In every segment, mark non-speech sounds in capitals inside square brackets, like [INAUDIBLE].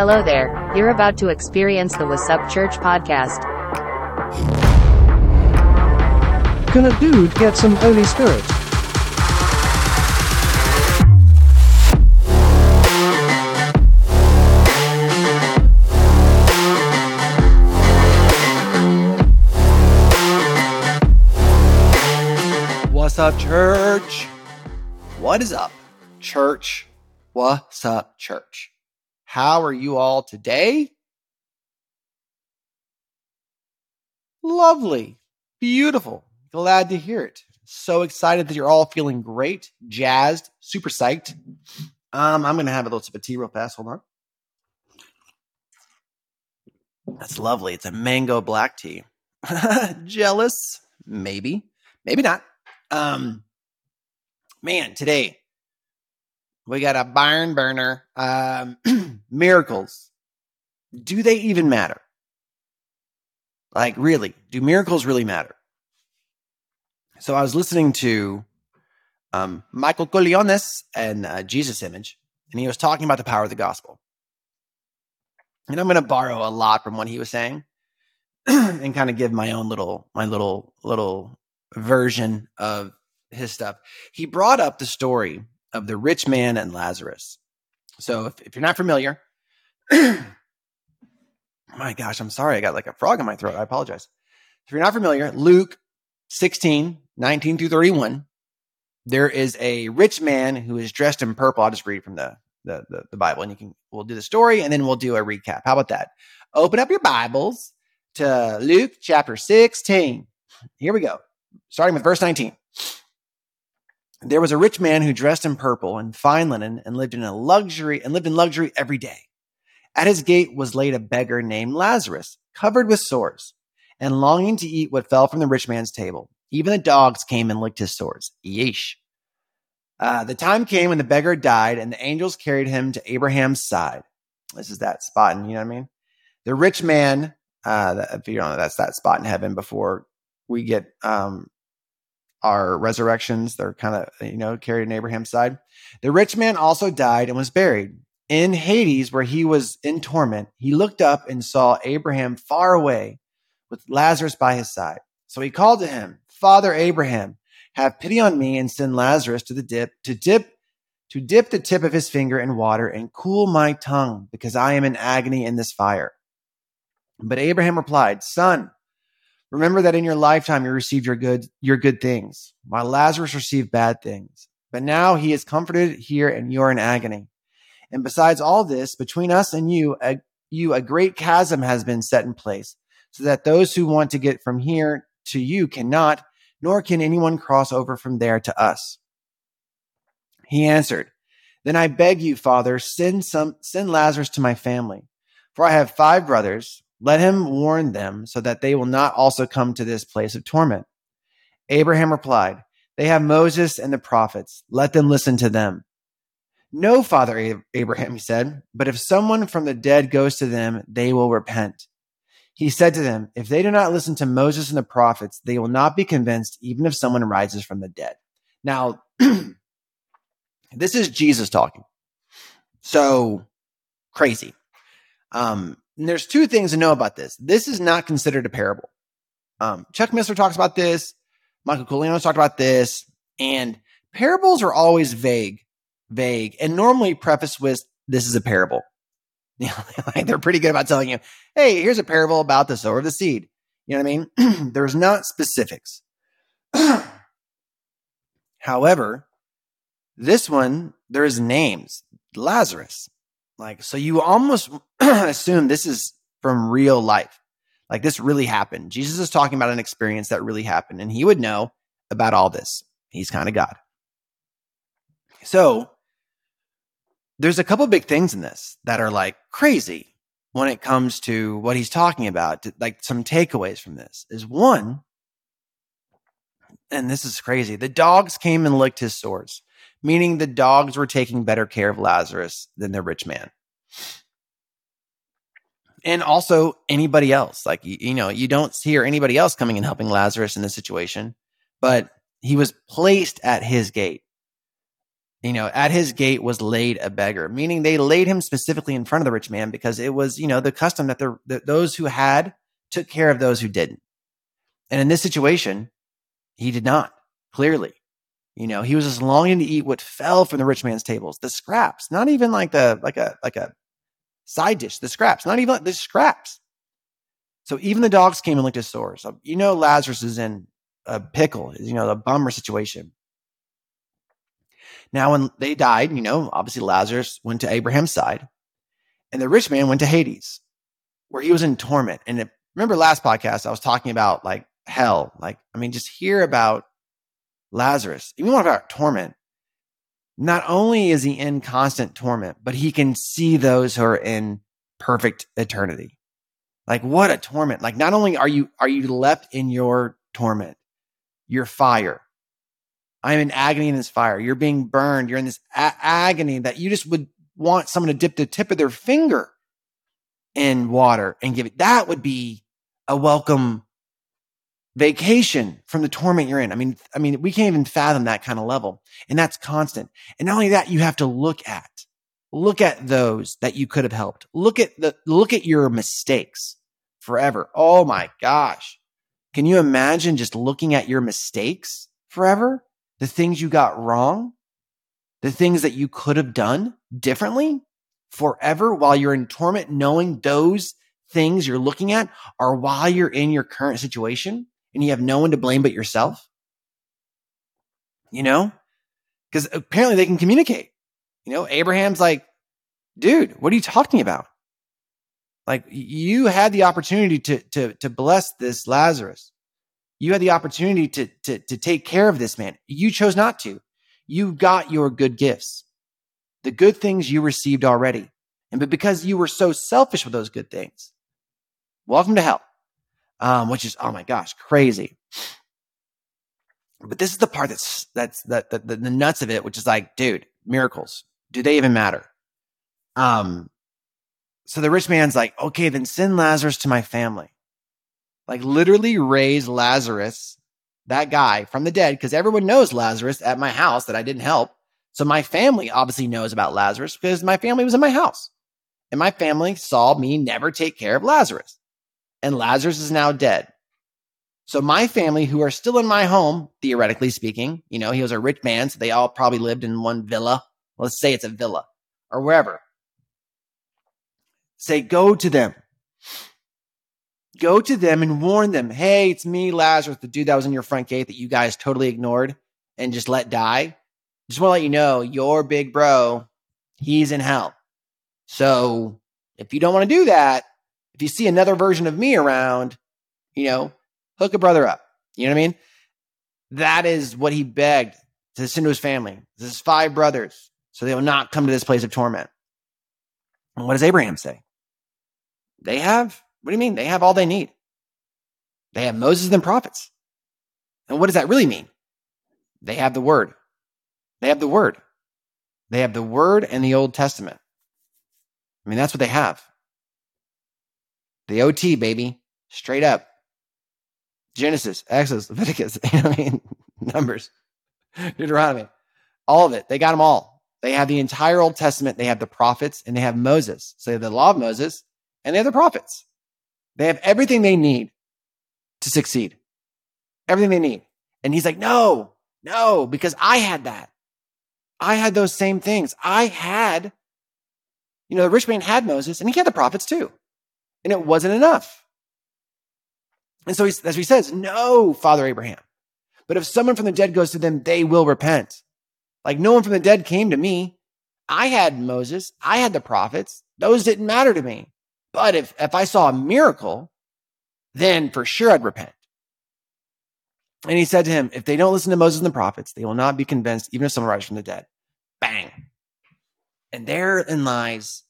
Hello there, you're about to experience the What's Up Church podcast. Can a dude get some Holy Spirit? What's up, church? What is up, church? What's up, church? How are you all today? Lovely, beautiful. Glad to hear it. So excited that you're all feeling great, jazzed, super psyched. Um, I'm gonna have a little sip of tea real fast. Hold on. That's lovely. It's a mango black tea. [LAUGHS] Jealous? Maybe, maybe not. Um, man, today we got a barn burner. Um, [CLEARS THROAT] miracles. Do they even matter? Like, really? Do miracles really matter? So I was listening to um, Michael Koulianos and uh, Jesus Image, and he was talking about the power of the gospel. And I'm going to borrow a lot from what he was saying [CLEARS THROAT] and kind of give my own little, my little, little version of his stuff. He brought up the story of the rich man and Lazarus. So if, if you're not familiar, [CLEARS THROAT] my gosh, I'm sorry. I got like a frog in my throat. I apologize. If you're not familiar, Luke 16, 19 through 31, there is a rich man who is dressed in purple. I'll just read from the, the, the, the Bible and you can, we'll do the story and then we'll do a recap. How about that? Open up your Bibles to Luke chapter 16. Here we go. Starting with verse 19. There was a rich man who dressed in purple and fine linen and lived in a luxury and lived in luxury every day. At his gate was laid a beggar named Lazarus, covered with sores and longing to eat what fell from the rich man's table. Even the dogs came and licked his sores. Yeesh. Uh, the time came when the beggar died and the angels carried him to Abraham's side. This is that spot, and you know what I mean? The rich man, uh, if you don't know, that's that spot in heaven before we get um, our resurrections. They're kind of, you know, carried in Abraham's side. The rich man also died and was buried. In Hades, where he was in torment, he looked up and saw Abraham far away with Lazarus by his side. So he called to him, Father Abraham, have pity on me and send Lazarus to the dip, to dip, to dip the tip of his finger in water and cool my tongue, because I am in agony in this fire. But Abraham replied, Son, Remember that in your lifetime you received your good your good things, while Lazarus received bad things. But now he is comforted here and you're in agony. And besides all this, between us and you, a, you a great chasm has been set in place, so that those who want to get from here to you cannot, nor can anyone cross over from there to us. He answered, Then I beg you, Father, send some send Lazarus to my family. For I have five brothers let him warn them so that they will not also come to this place of torment. Abraham replied, They have Moses and the prophets. Let them listen to them. No, Father Abraham, he said, but if someone from the dead goes to them, they will repent. He said to them, If they do not listen to Moses and the prophets, they will not be convinced, even if someone rises from the dead. Now, [CLEARS THROAT] this is Jesus talking. So crazy. Um, and there's two things to know about this. This is not considered a parable. Um, Chuck Missler talks about this. Michael Koulianos talked about this. And parables are always vague, vague, and normally prefaced with this is a parable. [LAUGHS] they're pretty good about telling you, hey, here's a parable about the sower of the seed. You know what I mean? [CLEARS THROAT] There's not specifics. [CLEARS THROAT] However, this one, there's names. Lazarus, like, so you almost [CLEARS THROAT] assume this is from real life. Like this really happened. Jesus is talking about an experience that really happened, and he would know about all this. He's kind of God. So there's a couple big things in this that are like crazy when it comes to what he's talking about. Like some takeaways from this is one, and this is crazy. The dogs came and licked his sores meaning the dogs were taking better care of Lazarus than the rich man. And also anybody else. Like, you, you know, you don't hear anybody else coming and helping Lazarus in this situation, but he was placed at his gate. you know, at his gate was laid a beggar, meaning they laid him specifically in front of the rich man because it was, you know, the custom that the, the those who had took care of those who didn't. And in this situation, he did not, clearly. You know, he was just longing to eat what fell from the rich man's tables, the scraps, not even like the like a like a side dish, the scraps, not even like the scraps. So even the dogs came and licked his sores. So, you know, Lazarus is in a pickle, you know, a bummer situation. Now, when they died, you know, obviously Lazarus went to Abraham's side and the rich man went to Hades where he was in torment. And if, remember last podcast, I was talking about like hell. Like, I mean, just hear about Lazarus, even more about torment. Not only is he in constant torment, but he can see those who are in perfect eternity. Like what a torment. Like not only are you, are you left in your torment, your fire, I'm in agony in this fire. You're being burned. You're in this a- agony that you just would want someone to dip the tip of their finger in water and give it. That would be a welcome vacation from the torment you're in. I mean, I mean, we can't even fathom that kind of level. And that's constant. And not only that, you have to look at, look at those that you could have helped. Look at the, look at your mistakes forever. Oh my gosh. Can you imagine just looking at your mistakes forever? the things you got wrong, the things that you could have done differently forever while you're in torment, knowing those things you're looking at are while you're in your current situation and you have no one to blame but yourself? You know? Because apparently they can communicate. You know, Abraham's like, dude, what are you talking about? Like you had the opportunity to, to, to bless this Lazarus. You had the opportunity to, to, to take care of this man. You chose not to. You got your good gifts, the good things you received already. And but because you were so selfish with those good things, welcome to hell. Um, which is, oh my gosh, crazy. But this is the part that's, that's, that, the, the, the nuts of it, which is like, dude, miracles. Do they even matter? Um, so the rich man's like, okay, then send Lazarus to my family like literally raise Lazarus, that guy from the dead, because everyone knows Lazarus at my house that I didn't help. So my family obviously knows about Lazarus because my family was in my house. And my family saw me never take care of Lazarus. And Lazarus is now dead. So my family, who are still in my home, theoretically speaking, you know, he was a rich man, so they all probably lived in one villa. Let's say it's a villa or wherever. Say, go to them go to them and warn them, hey, it's me, Lazarus, the dude that was in your front gate that you guys totally ignored and just let die. Just want to let you know, your big bro, he's in hell. So if you don't want to do that, if you see another version of me around, you know, hook a brother up. You know what I mean? That is what he begged to send to his family. This is five brothers, so they will not come to this place of torment. And what does Abraham say? They have what do you mean? They have all they need. They have Moses and prophets. And what does that really mean? They have the word. They have the word. They have the word and the Old Testament. I mean, that's what they have. The OT, baby. Straight up. Genesis, Exodus, Leviticus, [LAUGHS] I mean, Numbers, Deuteronomy, all of it. They got them all. They have the entire Old Testament. They have the prophets and they have Moses. So they have the law of Moses and they have the prophets. They have everything they need to succeed. Everything they need. And he's like, no, no, because I had that. I had those same things. I had, you know, the rich man had Moses and he had the prophets too. And it wasn't enough. And so as he says, no, Father Abraham. But if someone from the dead goes to them, they will repent. Like no one from the dead came to me. I had Moses. I had the prophets. Those didn't matter to me. But if, if I saw a miracle, then for sure I'd repent. And he said to him, If they don't listen to Moses and the prophets, they will not be convinced, even if someone rises from the dead. Bang. And therein lies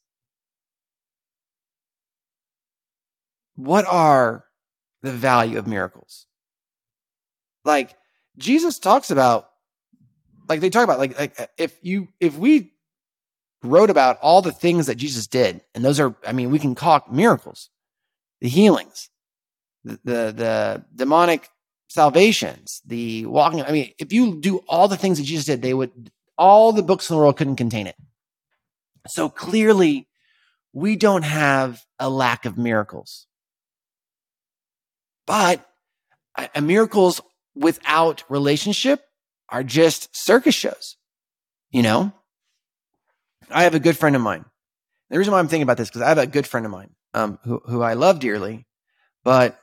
what are the value of miracles? Like Jesus talks about, like they talk about, like, like if you, if we wrote about all the things that Jesus did. And those are, I mean, we can call miracles, the healings, the, the, the demonic salvations, the walking. I mean, if you do all the things that Jesus did, they would, all the books in the world couldn't contain it. So clearly, we don't have a lack of miracles. But miracles without relationship are just circus shows. You know, I have a good friend of mine. The reason why I'm thinking about this because I have a good friend of mine um, who who I love dearly, but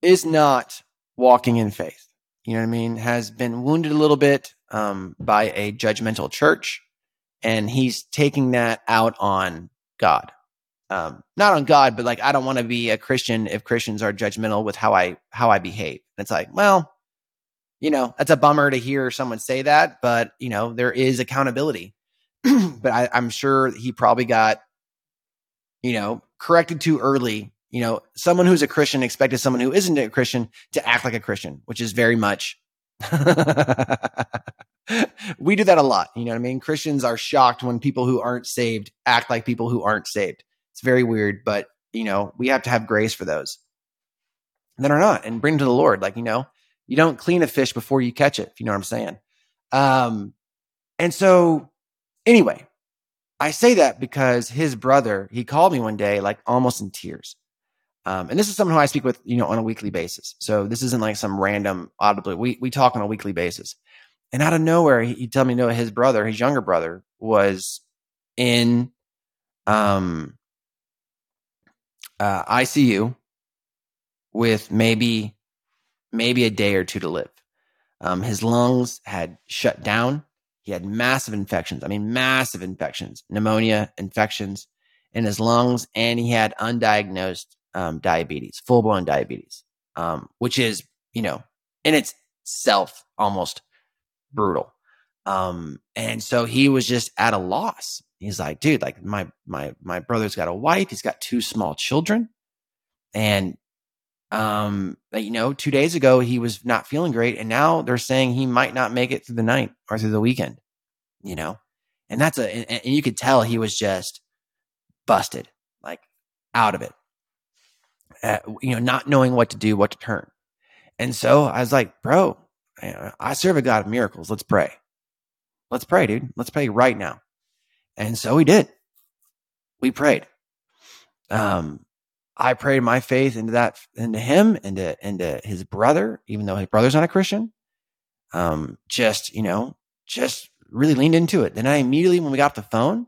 is not walking in faith. You know what I mean? Has been wounded a little bit um, by a judgmental church, and he's taking that out on God. Um, not on God, but like I don't want to be a Christian if Christians are judgmental with how I how I behave. And it's like, well, you know, that's a bummer to hear someone say that, but you know, there is accountability. [CLEARS THROAT] but I, I'm sure he probably got, you know, corrected too early. You know, someone who's a Christian expected someone who isn't a Christian to act like a Christian, which is very much [LAUGHS] we do that a lot. You know what I mean? Christians are shocked when people who aren't saved act like people who aren't saved. It's very weird, but you know, we have to have grace for those that are not and bring to the Lord. Like, you know, you don't clean a fish before you catch it, if you know what I'm saying. Um, and so anyway, I say that because his brother, he called me one day, like almost in tears. Um, and this is someone who I speak with, you know, on a weekly basis. So this isn't like some random audibly. We we talk on a weekly basis. And out of nowhere, he, he told me, no, his brother, his younger brother, was in um uh, ICU with maybe maybe a day or two to live. Um, his lungs had shut down. He had massive infections. I mean, massive infections, pneumonia, infections in his lungs, and he had undiagnosed um, diabetes, full blown diabetes, um, which is, you know, in itself almost brutal. Um, and so he was just at a loss. He's like, dude, like my my my brother's got a wife, he's got two small children, and um, you know, two days ago he was not feeling great, and now they're saying he might not make it through the night or through the weekend. You know, and that's a and, and you could tell he was just busted, like out of it at, you know, not knowing what to do, what to turn. And so I was like, bro, I serve a God of miracles. Let's pray. Let's pray, dude. Let's pray right now. And so we did. We prayed. Um, I prayed my faith into that, into him, into, into his brother, even though his brother's not a Christian. Um, just, you know, just really leaned into it. Then I immediately, when we got the phone,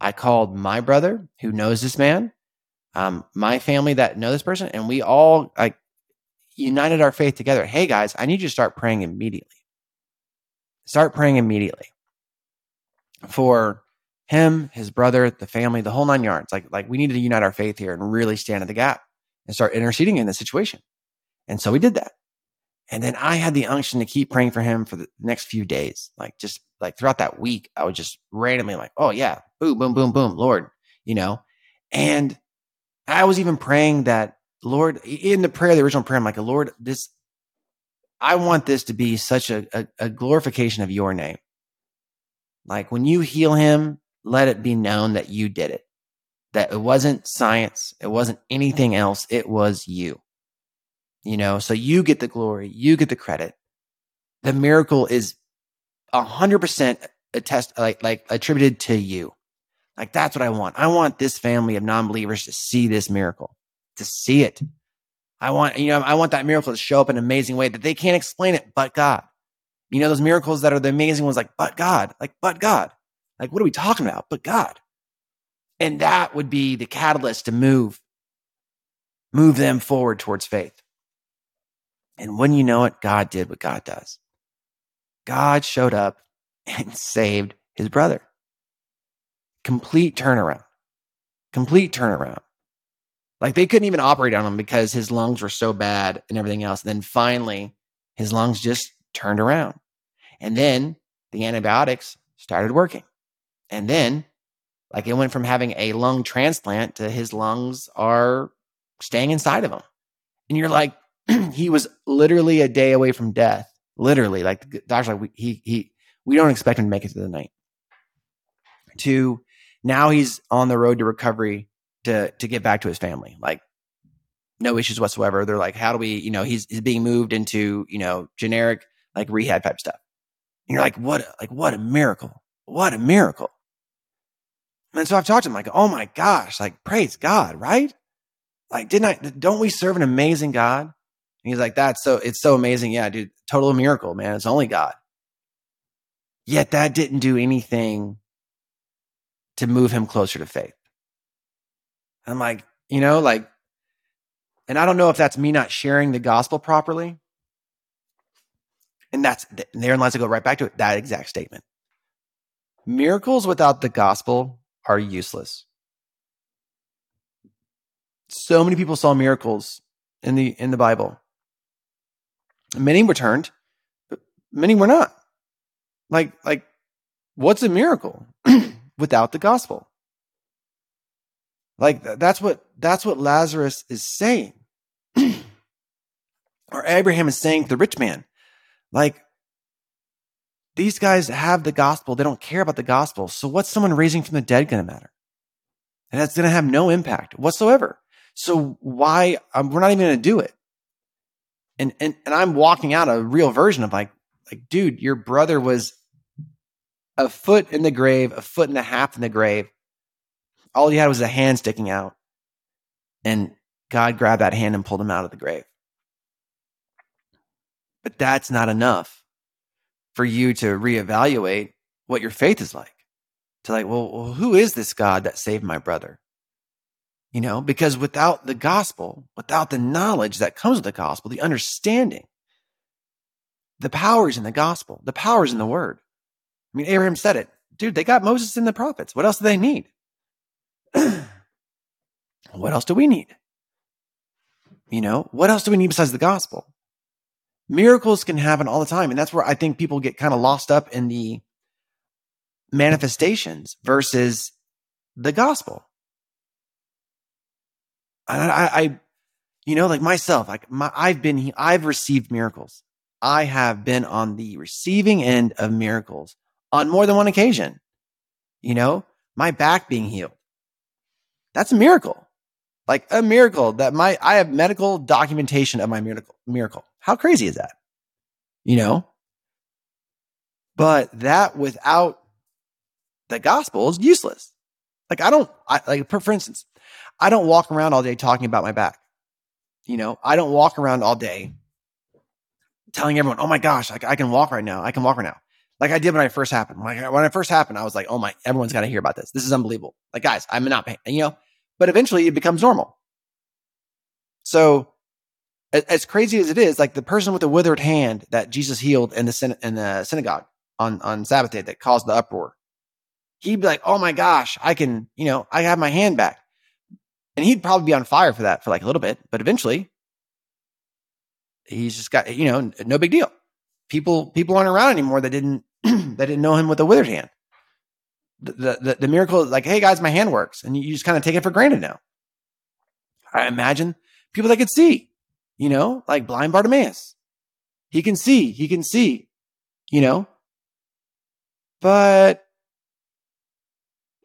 I called my brother who knows this man um, my family that know this person, and we all like united our faith together. Hey guys, I need you to start praying immediately. Start praying immediately for him, his brother, the family, the whole nine yards. Like, like we need to unite our faith here and really stand in the gap and start interceding in the situation. And so we did that. And then I had the unction to keep praying for him for the next few days. Like just like throughout that week, I was just randomly like, oh yeah, boom, boom, boom, boom, Lord, you know, and I was even praying that, Lord, in the prayer, the original prayer, I'm like, Lord, this, I want this to be such a, a, a glorification of your name. Like when you heal him, let it be known that you did it, that it wasn't science, it wasn't anything else, it was you. You know, so you get the glory, you get the credit. The miracle is a hundred percent attest like like attributed to you. Like that's what I want. I want this family of non-believers to see this miracle, to see it. I want, you know, I want that miracle to show up in an amazing way that they can't explain it, but God. You know, those miracles that are the amazing ones, like, but God, like, but God. Like, what are we talking about? But God. And that would be the catalyst to move, move them forward towards faith. And when you know it, God did what God does. God showed up and [LAUGHS] saved his brother complete turnaround. Complete turnaround. Like they couldn't even operate on him because his lungs were so bad and everything else. And then finally, his lungs just turned around. And then the antibiotics started working. And then, like, it went from having a lung transplant to his lungs are staying inside of him. And you're like, [CLEARS THROAT] he was literally a day away from death. Literally, like the doctor's like, we, he, he, we don't expect him to make it through the night. To now he's on the road to recovery to to get back to his family. Like no issues whatsoever. They're like, how do we, you know, he's he's being moved into, you know, generic like rehab type stuff. And you're like, what, like, what a miracle. What a miracle. And so I've talked to him like, oh my gosh, like praise God, right? Like, didn't I, don't we serve an amazing God? And he's like, that's so, it's so amazing. Yeah, dude, total miracle, man. It's only God. Yet that didn't do anything to move him closer to faith. I'm like, you know, like, and I don't know if that's me not sharing the gospel properly. And that's and therein lies to go right back to it, that exact statement. Miracles without the gospel are useless. So many people saw miracles in the in the Bible. Many were turned, but many were not. Like like what's a miracle [CLEARS THROAT] without the gospel? Like that's what that's what Lazarus is saying. [CLEARS THROAT] or Abraham is saying to the rich man. Like these guys have the gospel. They don't care about the gospel. So what's someone raising from the dead going to matter? And that's going to have no impact whatsoever. So why um, we're not even going to do it. And, and, and I'm walking out a real version of like, like, dude, your brother was a foot in the grave, a foot and a half in the grave. All he had was a hand sticking out. And God grabbed that hand and pulled him out of the grave. But that's not enough for you to reevaluate what your faith is like. To like, well, who is this God that saved my brother? You know, because without the gospel, without the knowledge that comes with the gospel, the understanding, the powers in the gospel, the powers in the word. I mean, Abraham said it. Dude, they got Moses and the prophets. What else do they need? [CLEARS THROAT] what else do we need? You know, what else do we need besides the gospel? Miracles can happen all the time. And that's where I think people get kind of lost up in the manifestations versus the gospel. I, I, you know, like myself, like my, I've been, I've received miracles. I have been on the receiving end of miracles on more than one occasion. You know, my back being healed. That's a miracle. Like a miracle that my, I have medical documentation of my miracle, miracle. How crazy is that? You know? But that without the gospel is useless. Like I don't, I, like for, instance, I don't walk around all day talking about my back. You know, I don't walk around all day telling everyone, "Oh my gosh, I, I can walk right now. I can walk right now." Like I did when I first happened. I, when I first happened, I was like, "Oh my, everyone's got to hear about this. This is unbelievable." Like guys, I'm not paying, you know. But eventually, it becomes normal. So as crazy as it is, like the person with the withered hand that Jesus healed in the, in the synagogue on, on Sabbath day that caused the uproar, he'd be like, Oh my gosh, I can, you know, I have my hand back. And he'd probably be on fire for that for like a little bit, but eventually he's just got, you know, no big deal. People, people aren't around anymore that didn't, [CLEARS THROAT] that didn't know him with a withered hand. The, the, the miracle, like, Hey guys, my hand works. And you just kind of take it for granted now. I imagine people that could see you know, like blind Bartimaeus. He can see, he can see, you know. But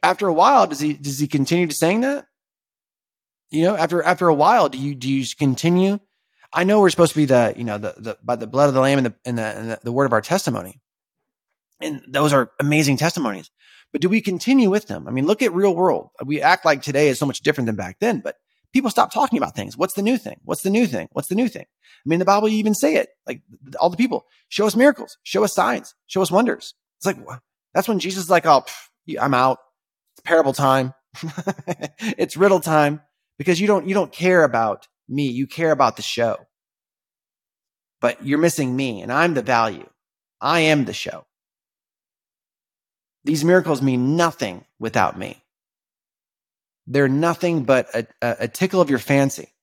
after a while, does he does he continue to saying that? You know, after after a while, do you do you continue? I know we're supposed to be the, you know, the the by the blood of the lamb and the and the, and the, the word of our testimony. And those are amazing testimonies. But do we continue with them? I mean, look at real world. We act like today is so much different than back then, but people stop talking about things. What's the new thing? What's the new thing? What's the new thing? I mean, the Bible, you even say it like all the people show us miracles, show us signs, show us wonders. It's like, that's when Jesus is like, oh, pff, I'm out. It's parable time. [LAUGHS] it's riddle time because you don't, you don't care about me. You care about the show, but you're missing me and I'm the value. I am the show. These miracles mean nothing without me. They're nothing but a, a, tickle of your fancy,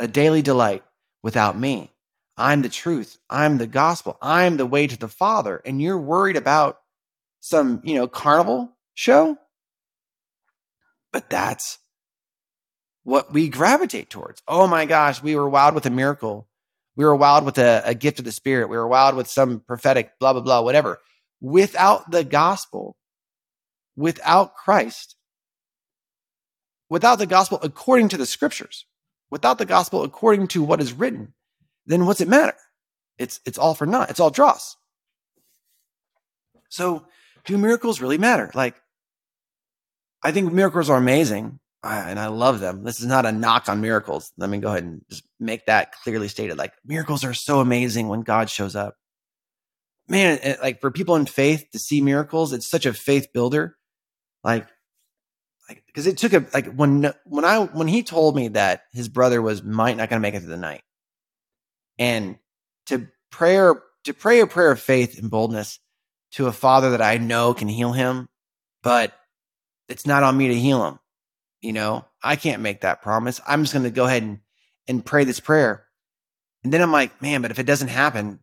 a daily delight without me. I'm the truth. I'm the gospel. I'm the way to the Father. And you're worried about some, you know, carnival show? But that's what we gravitate towards. Oh my gosh, we were wild with a miracle. We were wild with a, a gift of the Spirit. We were wild with some prophetic, blah, blah, blah, whatever. Without the gospel, without Christ, without the gospel according to the scriptures, without the gospel according to what is written, then what's it matter? It's it's all for naught. It's all dross. So, do miracles really matter? Like, I think miracles are amazing and I love them. This is not a knock on miracles. Let me go ahead and just make that clearly stated. Like, miracles are so amazing when God shows up. Man, like for people in faith to see miracles, it's such a faith builder. Like because it took a like when when I when he told me that his brother was might not going to make it through the night, and to prayer to pray a prayer of faith and boldness to a father that I know can heal him, but it's not on me to heal him. You know, I can't make that promise. I'm just going to go ahead and, and pray this prayer. And then I'm like, man, but if it doesn't happen,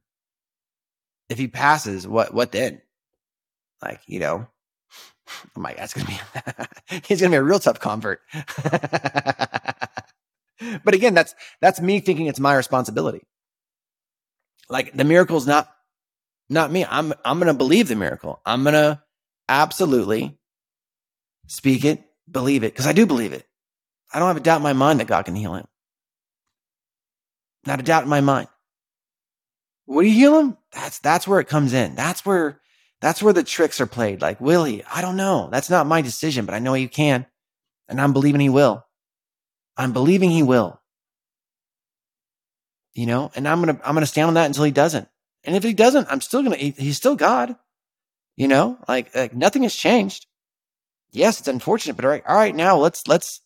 if he passes, what, what then? Like, you know, Like, that's going to be, [LAUGHS] he's to be a real tough convert. [LAUGHS] but again, that's, that's me thinking it's my responsibility. Like the miracle's not, not me. I'm, I'm to believe the miracle. I'm to absolutely speak it, believe it, because I do believe it. I don't have a doubt in my mind that God can heal him. Not a doubt in my mind. Would he heal him? That's that's where it comes in. That's where that's where the tricks are played. Like, will he? I don't know. That's not my decision, but I know he can. And I'm believing he will. I'm believing he will. You know, and I'm gonna I'm gonna stand on that until he doesn't. And if he doesn't, I'm still gonna he, he's still God. You know, like, like nothing has changed yes, it's unfortunate, but all right, all right, now let's let's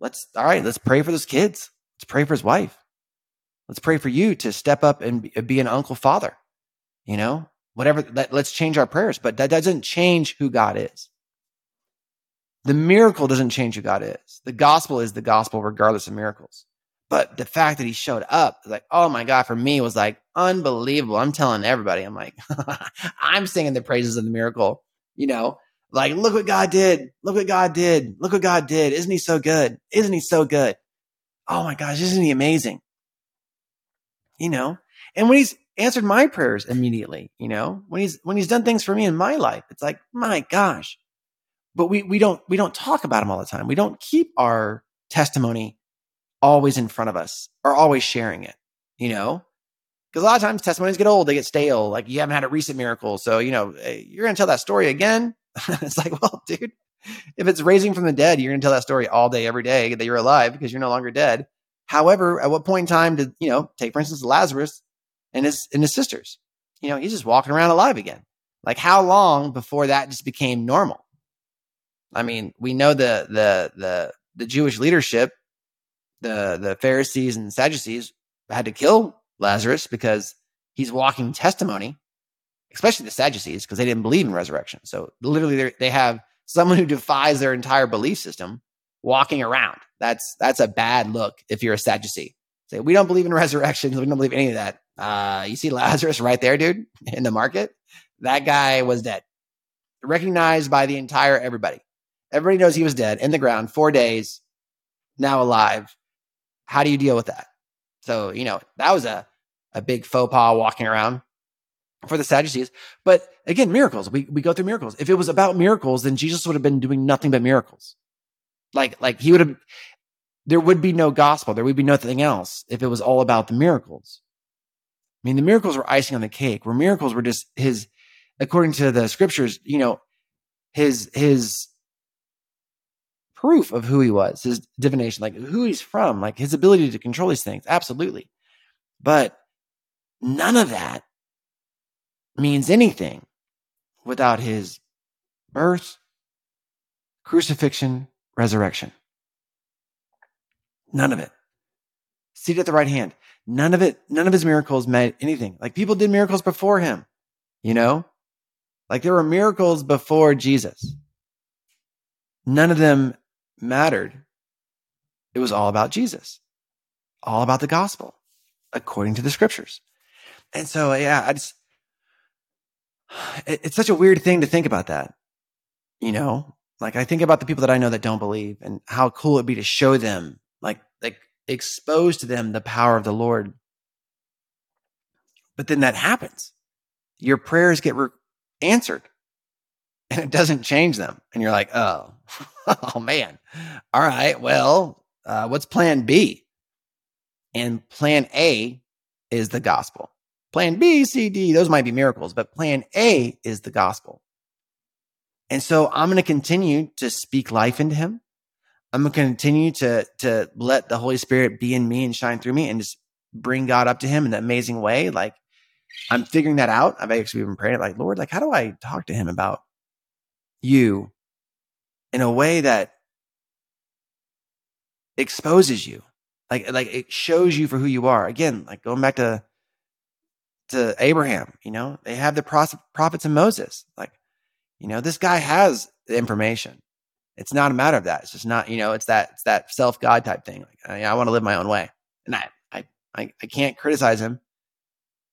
let's all right, let's pray for those kids. Let's pray for his wife. Let's pray for you to step up and be an uncle father. You know, whatever. Let, let's change our prayers, but that doesn't change who God is. The miracle doesn't change who God is. The gospel is the gospel, regardless of miracles. But the fact that he showed up, like, oh my God, for me was like unbelievable. I'm telling everybody, I'm like, [LAUGHS] I'm singing the praises of the miracle, you know, like, look what God did. Look what God did. Look what God did. Isn't he so good? Isn't he so good? Oh my gosh, isn't he amazing? You know, and when he's answered my prayers immediately, you know, when he's, when he's done things for me in my life, it's like, my gosh, but we, we don't, we don't talk about him all the time. We don't keep our testimony always in front of us or always sharing it, you know, because a lot of times testimonies get old, they get stale. Like you haven't had a recent miracle. So, you know, eh, you're going to tell that story again. [LAUGHS] it's like, well, dude, if it's raising from the dead, you're to tell that story all day, every day that you're alive because you're no longer dead. However, at what point in time did, you know, take, for instance, Lazarus and his, and his sisters, you know, he's just walking around alive again. Like how long before that just became normal? I mean, we know the, the, the, the Jewish leadership, the, the Pharisees and Sadducees had to kill Lazarus because he's walking testimony especially the Sadducees, because they didn't believe in resurrection. So literally, they have someone who defies their entire belief system walking around. That's that's a bad look if you're a Sadducee. Say we don't believe in resurrections. We don't believe any of that. Uh, you see Lazarus right there, dude, in the market. That guy was dead, recognized by the entire everybody. Everybody knows he was dead in the ground, four days, now alive. How do you deal with that? So you know that was a a big faux pas walking around for the Sadducees. But again, miracles. We, we go through miracles. If it was about miracles, then Jesus would have been doing nothing but miracles. Like, like he would have, there would be no gospel. There would be nothing else if it was all about the miracles. I mean, the miracles were icing on the cake, where miracles were just his, according to the scriptures, you know, his, his proof of who he was, his divination, like who he's from, like his ability to control these things. Absolutely. But none of that means anything without his birth, crucifixion, resurrection. None of it. Seated at the right hand. None of it, none of his miracles meant anything. Like people did miracles before him, you know? Like there were miracles before Jesus. None of them mattered. It was all about Jesus, all about the gospel, according to the scriptures. And so, yeah, I just, it's such a weird thing to think about that. You know, like I think about the people that I know that don't believe and how cool it'd be to show them, like, like expose to them the power of the Lord. But then that happens. Your prayers get re- answered and it doesn't change them. And you're like, oh, [LAUGHS] oh man. All right. Well, uh, what's plan B? And plan A is the gospel. Plan B, C, D, those might be miracles, but plan A is the gospel. And so I'm going to continue to speak life into him. I'm going to continue to, to let the Holy Spirit be in me and shine through me and just bring God up to him in an amazing way. Like I'm figuring that out. I've actually been praying like, Lord, like, how do I talk to him about you in a way that exposes you? Like, like it shows you for who you are. Again, like going back to, to Abraham, you know, they have the prophets and Moses. Like, you know, this guy has the information. It's not a matter of that. It's just not, you know, it's that, it's that self God type thing. Like, I, I want to live my own way. And I, I, I, I can't criticize him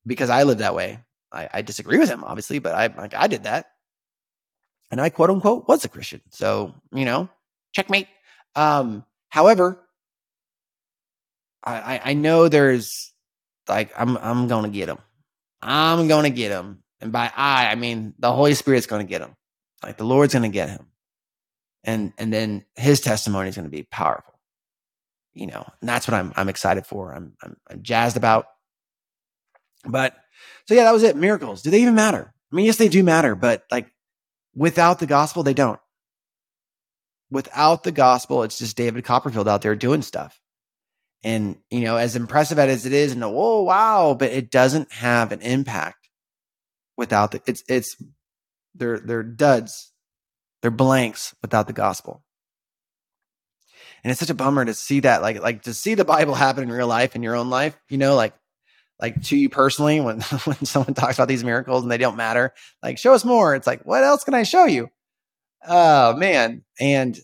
because I live that way. I, I disagree with him, obviously, but I, like, I did that. And I quote unquote was a Christian. So, you know, checkmate. Um, however, I, I know there's like, I'm, I'm to get him. I'm to get him. And by I, I mean the Holy Spirit's to get him. Like the Lord's to get him. And, and then his testimony is going to be powerful. You know, and that's what I'm, I'm excited for. I'm, I'm, I'm jazzed about. But so yeah, that was it. Miracles. Do they even matter? I mean, yes, they do matter, but like without the gospel, they don't. Without the gospel, it's just David Copperfield out there doing stuff. And, you know, as impressive as it is, and oh, wow, but it doesn't have an impact without the, it's, it's, they're, they're duds. They're blanks without the gospel. And it's such a bummer to see that, like, like to see the Bible happen in real life, in your own life, you know, like, like to you personally, when, [LAUGHS] when someone talks about these miracles and they don't matter, like, show us more. It's like, what else can I show you? Oh man. And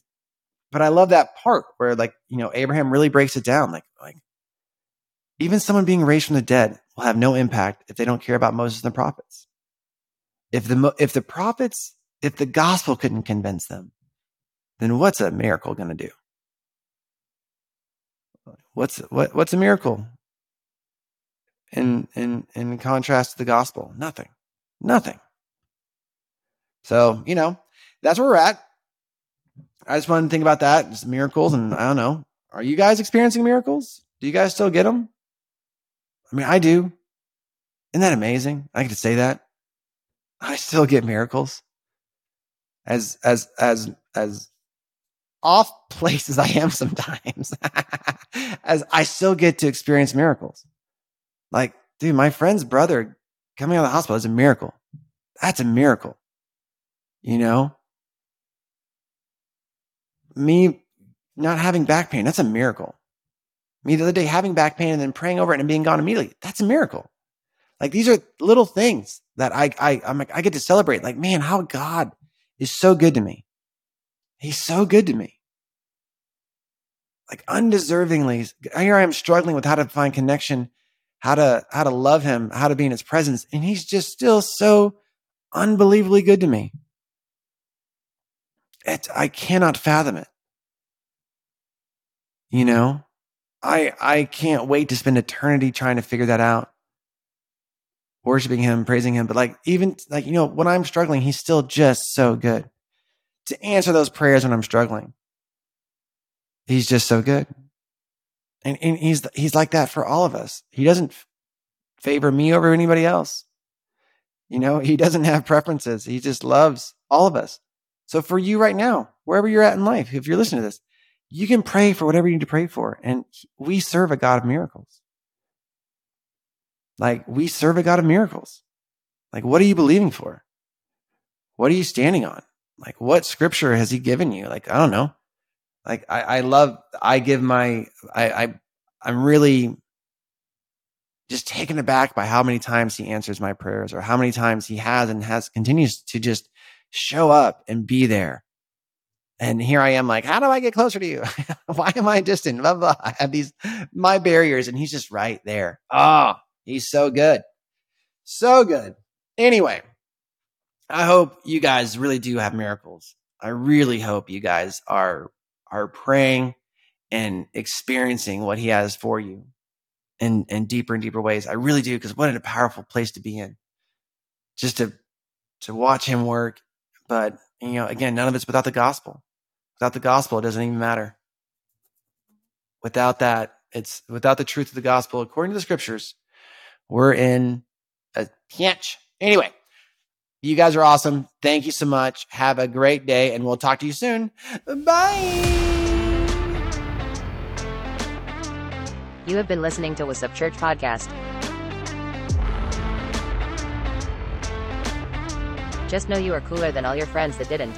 but I love that part where like, you know, Abraham really breaks it down. Like, like even someone being raised from the dead will have no impact if they don't care about Moses and the prophets. If the, if the prophets, if the gospel couldn't convince them, then what's a miracle going to do? What's, what, what's a miracle in, in, in contrast to the gospel? Nothing, nothing. So, you know, that's where we're at. I just wanted to think about that, just miracles, and I don't know. Are you guys experiencing miracles? Do you guys still get them? I mean, I do. Isn't that amazing? I get to say that. I still get miracles. As as as as off [LAUGHS] place as I am sometimes, [LAUGHS] as I still get to experience miracles. Like, dude, my friend's brother coming out of the hospital is a miracle. That's a miracle. You know? me not having back pain, that's a miracle. Me the other day having back pain and then praying over it and being gone immediately, that's a miracle. Like these are little things that I, I, I'm like, I get to celebrate. Like, man, how God is so good to me. He's so good to me. Like undeservingly, here I am struggling with how to find connection, how to, how to love him, how to be in his presence. And he's just still so unbelievably good to me. It, I cannot fathom it. You know, I I can't wait to spend eternity trying to figure that out. Worshiping him, praising him, but like even like you know, when I'm struggling, he's still just so good to answer those prayers when I'm struggling. He's just so good. And, and he's he's like that for all of us. He doesn't favor me over anybody else. You know, he doesn't have preferences. He just loves all of us. So for you right now, wherever you're at in life, if you're listening to this, you can pray for whatever you need to pray for. And we serve a God of miracles. Like we serve a God of miracles. Like what are you believing for? What are you standing on? Like what scripture has he given you? Like, I don't know. Like I, I love, I give my, I, I, I'm really just taken aback by how many times he answers my prayers or how many times he has and has continues to just show up and be there. And here I am like, how do I get closer to you? [LAUGHS] Why am I distant? Blah, blah. I have these, my barriers and he's just right there. Oh, he's so good. So good. Anyway, I hope you guys really do have miracles. I really hope you guys are, are praying and experiencing what he has for you in, in deeper and deeper ways. I really do. Cause what a powerful place to be in just to, to watch him work but, you know, again, none of it's without the gospel. Without the gospel, it doesn't even matter. Without that, it's without the truth of the gospel, according to the scriptures, we're in a pinch. Anyway, you guys are awesome. Thank you so much. Have a great day, and we'll talk to you soon. Bye. You have been listening to What's Up Church podcast. Just know you are cooler than all your friends that didn't.